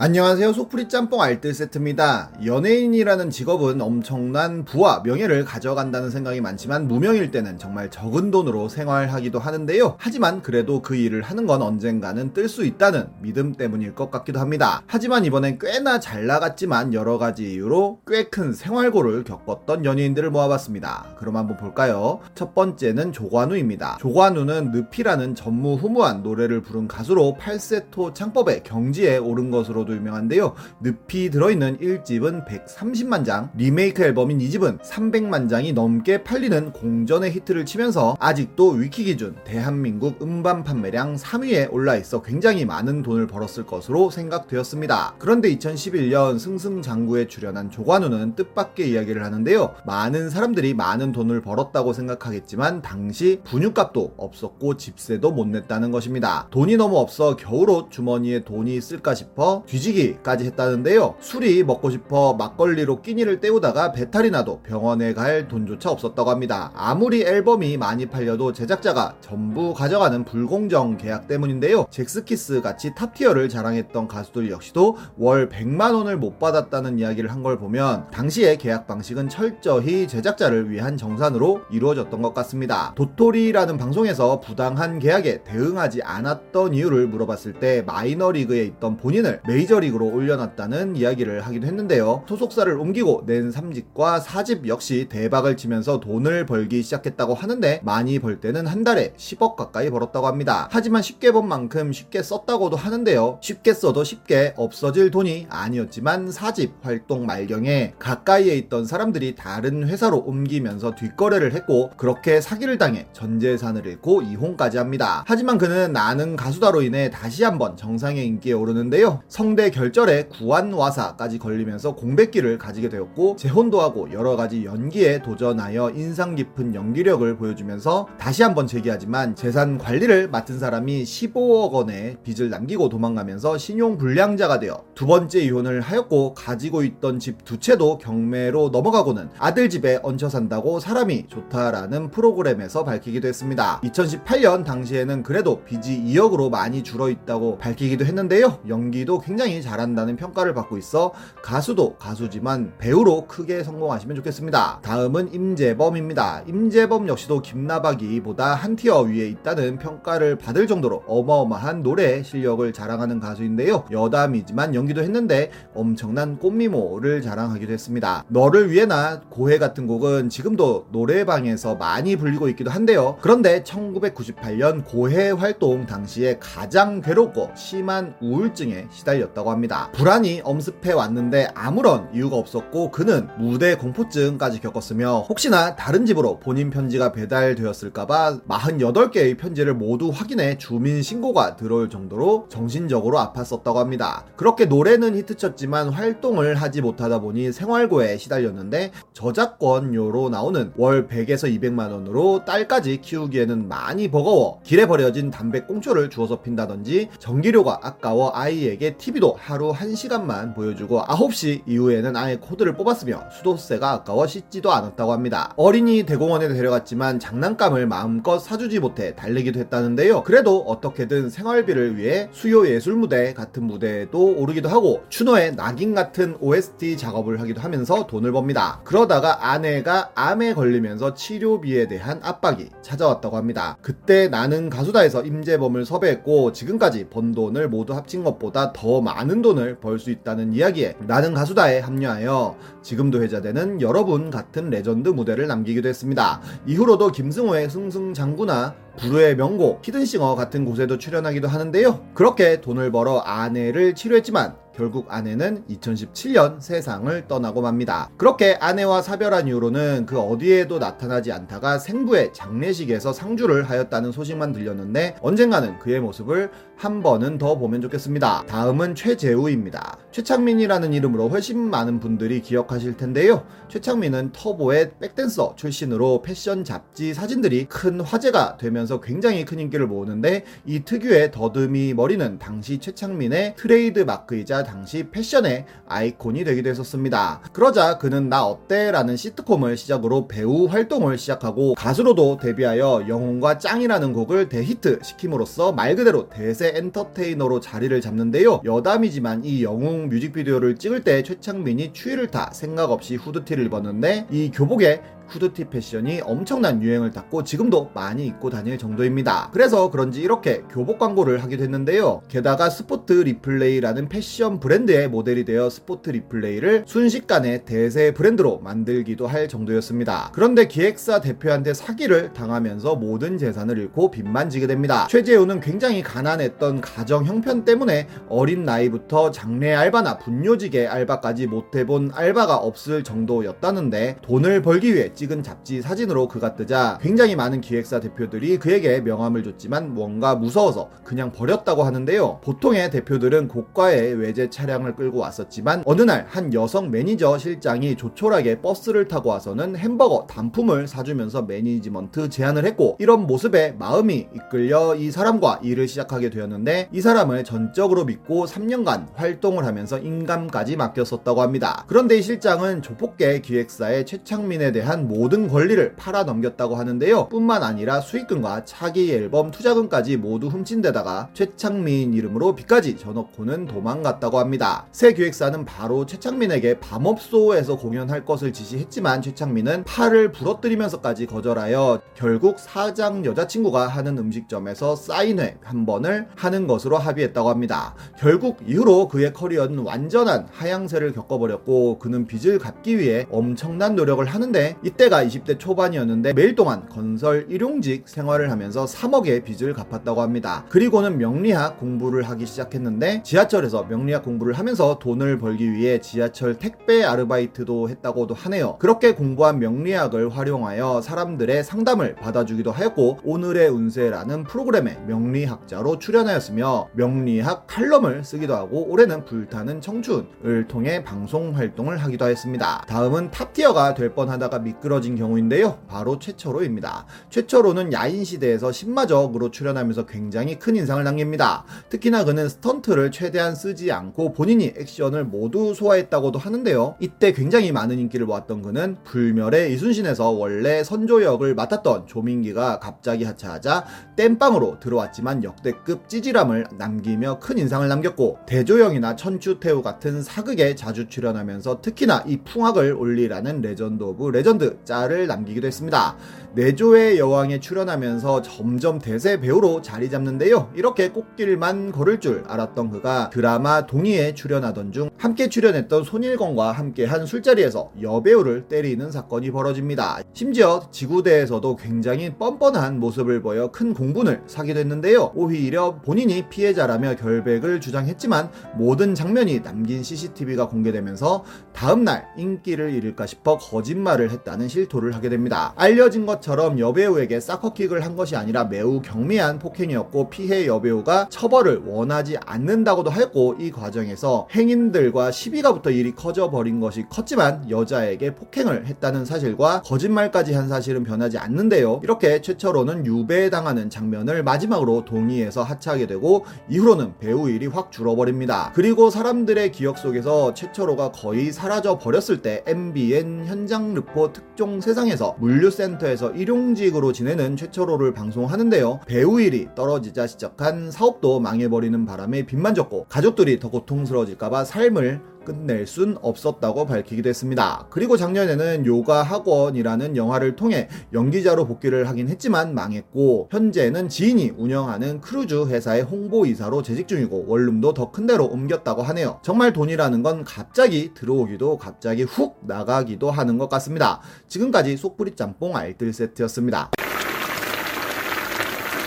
안녕하세요. 속풀이 짬뽕 알뜰 세트입니다. 연예인이라는 직업은 엄청난 부와 명예를 가져간다는 생각이 많지만 무명일 때는 정말 적은 돈으로 생활하기도 하는데요. 하지만 그래도 그 일을 하는 건 언젠가는 뜰 수 있다는 믿음 때문일 것 같기도 합니다. 하지만 이번엔 꽤나 잘 나갔지만 여러 가지 이유로 꽤 큰 생활고를 겪었던 연예인들을 모아봤습니다. 그럼 한번 볼까요? 첫 번째는 조관우입니다. 조관우는 늪이라는 전무후무한 노래를 부른 가수로 팔세토 창법의 경지에 오른 것으로 정도로 유명한데요. 늪이 들어있는 1집은 130만 장, 리메이크 앨범인 2집은 300만 장이 넘게 팔리는 공전의 히트를 치면서 아직도 위키 기준 대한민국 음반 판매량 3위에 올라 있어 굉장히 많은 돈을 벌었을 것으로 생각되었습니다. 그런데 2011년 승승장구에 출연한 조관우는 뜻밖의 이야기를 하는데요. 많은 사람들이 많은 돈을 벌었다고 생각하겠지만 당시 분유값도 없었고 집세도 못 냈다는 것입니다. 돈이 너무 없어 겨울옷 주머니에 돈이 있을까 싶어 뒤 지기까지 했다는데요. 술이 먹고 싶어 막걸리로 끼니를 때우다가 배탈이 나도 병원에 갈 돈조차 없었다고 합니다. 아무리 앨범이 많이 팔려도 제작자가 전부 가져가는 불공정 계약 때문인데요. 젝스키스 같이 top tier를 자랑했던 가수들 역시도 월 100만 원을 못 받았다는 이야기를 한 걸 보면 당시의 계약 방식은 철저히 제작자를 위한 정산으로 이루어졌던 것 같습니다. 도토리라는 방송에서 부당한 계약에 대응하지 않았던 이유를 물어봤을 때 마이너리그에 있던 본인을 메이저 메이저리그로 올려놨다는 이야기를 하기도 했는데요. 소속사를 옮기고 낸 3집과 4집 역시 대박을 치면서 돈을 벌기 시작했다고 하는데 많이 벌 때는 한 달에 10억 가까이 벌었다고 합니다. 하지만 쉽게 번 만큼 쉽게 썼다고도 하는데요. 쉽게 써도 쉽게 없어질 돈이 아니었지만 4집 활동 말경에 가까이에 있던 사람들이 다른 회사로 옮기면서 뒷거래를 했고 그렇게 사기를 당해 전 재산을 잃고 이혼까지 합니다. 하지만 그는 나는 가수다로 인해 다시 한번 정상의 인기에 오르는데요. 성 성대 결절에 구안와사까지 걸리면서 공백기를 가지게 되었고 재혼도 하고 여러 가지 연기에 도전하여 인상 깊은 연기력을 보여주면서 다시 한번 재기하지만 재산 관리를 맡은 사람이 15억 원의 빚을 남기고 도망가면서 신용 불량자가 되어 두 번째 이혼을 하였고 가지고 있던 집 두 채도 경매로 넘어가고는 아들 집에 얹혀 산다고 사람이 좋다라는 프로그램에서 밝히기도 했습니다. 2018년 당시에는 그래도 빚이 2억으로 많이 줄어 있다고 밝히기도 했는데요. 연기도 굉장히 굉장히 잘한다는 평가를 받고 있어 가수도 가수지만 배우로 크게 성공하시면 좋겠습니다. 다음은 임재범입니다. 임재범 역시도 김나박이보다 한 티어 위에 있다는 평가를 받을 정도로 어마어마한 노래 실력을 자랑하는 가수인데요. 여담이지만 연기도 했는데 엄청난 꽃미모를 자랑하기도 했습니다. 너를 위해나 고해 같은 곡은 지금도 노래방에서 많이 불리고 있기도 한데요. 그런데 1998년 고해 활동 당시에 가장 괴롭고 심한 우울증에 시달렸 다. 있었다고 합니다. 불안이 엄습해 왔는데 아무런 이유가 없었고 그는 무대 공포증까지 겪었으며 혹시나 다른 집으로 본인 편지가 배달되었을까봐 48개의 편지를 모두 확인해 주민 신고가 들어올 정도로 정신적으로 아팠었다고 합니다. 그렇게 노래는 히트쳤지만 활동을 하지 못하다 보니 생활고에 시달렸는데 저작권료로 나오는 월 100에서 200만 원으로 딸까지 키우기에는 많이 버거워 길에 버려진 담배 꽁초를 주워서 핀다든지 전기료가 아까워 아이에게 TV 도 수도 하루 1시간만 보여주고 9시 이후에는 아예 코드를 뽑았으며 수도세가 아까워 씻지도 않았다고 합니다. 어린이 대공원에 데려갔지만 장난감을 마음껏 사주지 못해 달리기도 했다는데요. 그래도 어떻게든 생활비를 위해 수요 예술 무대 같은 무대에도 오르기도 하고 추노의 낙인 같은 OST 작업을 하기도 하면서 돈을 법니다. 그러다가 아내가 암에 걸리면서 치료비에 대한 압박이 찾아왔다고 합니다. 그때 나는 가수다에서 임재범을 섭외했고 지금까지 번 돈을 모두 합친 것보다 더 많은 많은 돈을 벌 수 있다는 이야기에 나는 가수다에 합류하여 지금도 회자되는 여러분 같은 레전드 무대를 남기기도 했습니다. 이후로도 김승우의 승승장구나 불후의 명곡 히든싱어 같은 곳에도 출연하기도 하는데요. 그렇게 돈을 벌어 아내를 치료했지만 결국 아내는 2017년 세상을 떠나고 맙니다. 그렇게 아내와 사별한 이후로는 그 어디에도 나타나지 않다가 생부의 장례식에서 상주를 하였다는 소식만 들렸는데 언젠가는 그의 모습을 한 번은 더 보면 좋겠습니다. 다음은 최재우입니다. 최창민이라는 이름으로 훨씬 많은 분들이 기억하실 텐데요. 최창민은 터보의 백댄서 출신으로 패션 잡지 사진들이 큰 화제가 되면서 하면서 굉장히 큰 인기를 모으는데 이 특유의 더듬이 머리는 당시 최창민의 트레이드 마크이자 당시 패션의 아이콘이 되기도 했었습니다. 그러자 그는 나 어때? 라는 시트콤을 시작으로 배우 활동을 시작하고 가수로도 데뷔하여 영웅과 짱이라는 곡을 대히트 시킴으로써 말 그대로 대세 엔터테이너로 자리를 잡는데요. 여담이지만 이 영웅 뮤직비디오를 찍을 때 최창민이 추위를 타 생각 없이 후드티를 입었는데 이 교복에 후드티 패션이 엄청난 유행을 탔고 지금도 많이 입고 다닐 정도입니다. 그래서 그런지 이렇게 교복 광고를 하게 됐는데요. 게다가 스포트 리플레이라는 패션 브랜드의 모델이 되어 스포트 리플레이를 순식간에 대세 브랜드로 만들기도 할 정도였습니다. 그런데 기획사 대표한테 사기를 당하면서 모든 재산을 잃고 빚만 지게 됩니다. 최재우는 굉장히 가난했던 가정 형편 때문에 어린 나이부터 장례 알바나 분뇨지게 알바까지 못해본 알바가 없을 정도였다는데 돈을 벌기 위해 찍은 잡지 사진으로 그가 뜨자 굉장히 많은 기획사 대표들이 그에게 명함을 줬지만 뭔가 무서워서 그냥 버렸다고 하는데요. 보통의 대표들은 고가의 외제 차량을 끌고 왔었지만 어느 날 한 여성 매니저 실장이 조촐하게 버스를 타고 와서는 햄버거 단품을 사주면서 매니지먼트 제안을 했고 이런 모습에 마음이 이끌려 이 사람과 일을 시작하게 되었는데 이 사람을 전적으로 믿고 3년간 활동을 하면서 인감까지 맡겼었다고 합니다. 그런데 이 실장은 조폭계 기획사에 최창민에 대한 모든 권리를 팔아 넘겼다고 하는데요. 뿐만 아니라 수익금과 차기 앨범 투자금까지 모두 훔친 데다가 최창민 이름으로 빚까지 져놓고는 도망갔다고 합니다. 새 기획사는 바로 최창민에게 밤업소에서 공연할 것을 지시했지만 최창민은 팔을 부러뜨리면서까지 거절하여 결국 사장 여자친구가 하는 음식점에서 사인회 한 번을 하는 것으로 합의했다고 합니다. 결국 이후로 그의 커리어는 완전한 하향세를 겪어버렸고 그는 빚을 갚기 위해 엄청난 노력을 하는데 이 때가 20대 초반이었는데 매일 동안 건설 일용직 생활을 하면서 3억의 빚을 갚았다고 합니다. 그리고는 명리학 공부를 하기 시작했는데 지하철에서 명리학 공부를 하면서 돈을 벌기 위해 지하철 택배 아르바이트도 했다고도 하네요. 그렇게 공부한 명리학을 활용하여 사람들의 상담을 받아주기도 하였고 오늘의 운세라는 프로그램에 명리학자로 출연하였으며 명리학 칼럼을 쓰기도 하고 올해는 불타는 청춘을 통해 방송 활동을 하기도 하였습니다. 다음은 탑티어가 될 뻔하다가 미끄러진 경우인데요. 바로 최철호입니다. 최철호는 야인시대에서 신마적으로 출연하면서 굉장히 큰 인상을 남깁니다. 특히나 그는 스턴트를 최대한 쓰지 않고 본인이 액션을 모두 소화했다고도 하는데요. 이때 굉장히 많은 인기를 모았던 그는 불멸의 이순신에서 원래 선조 역을 맡았던 조민기가 갑자기 하차하자 땜빵으로 들어왔지만 역대급 찌질함을 남기며 큰 인상을 남겼고 대조영이나 천추태후 같은 사극에 자주 출연하면서 특히나 이 풍악을 올리라는 legend of legend 짤을 남기기도 했습니다. 내조의 여왕에 출연하면서 점점 대세 배우로 자리 잡는데요. 이렇게 꽃길만 걸을 줄 알았던 그가 드라마 동의에 출연하던 중 함께 출연했던 손일건과 함께 한 술자리에서 여배우를 때리는 사건이 벌어집니다. 심지어 지구대에서도 굉장히 뻔뻔한 모습을 보여 큰 공분을 사기도 했는데요. 오히려 본인이 피해자라며 결백을 주장했지만 모든 장면이 남긴 CCTV가 공개되면서 다음날 인기를 잃을까 싶어 거짓말을 했다는 실토를 하게 됩니다. 알려진 것처럼 여배우에게 사커킥을 한 것이 아니라 매우 경미한 폭행이었고 피해 여배우가 처벌을 원하지 않는다고도 하였고 이 과정에서 행인들과 시비가 붙어 일이 커져버린 것이 컸지만 여자에게 폭행을 했다는 사실과 거짓말까지 한 사실은 변하지 않는데요. 이렇게 최철호는 유배당하는 장면을 마지막으로 동의해서 하차하게 되고 이후로는 배우 일이 확 줄어버립니다. 그리고 사람들의 기억 속에서 최철호가 거의 사라져 버렸을 때 MBN 현장 르포 특종 세상에서 물류센터에서 일용직으로 지내는 최철호를 방송하는데요. 배우 일이 떨어지자 시작한 사업도 망해버리는 바람에 빚만 졌고 가족들이 더 고통스러워질까봐 삶을 끝낼 순 없었다고 밝히기도 했습니다. 그리고 작년에는 요가 학원이라는 영화를 통해 연기자로 복귀를 하긴 했지만 망했고 현재는 지인이 운영하는 크루즈 회사의 홍보이사로 재직 중이고 원룸도 더 큰 데로 옮겼다고 하네요. 정말 돈이라는 건 갑자기 들어오기도 갑자기 훅 나가기도 하는 것 같습니다. 지금까지 속풀이 짬뽕 알뜰 세트였습니다.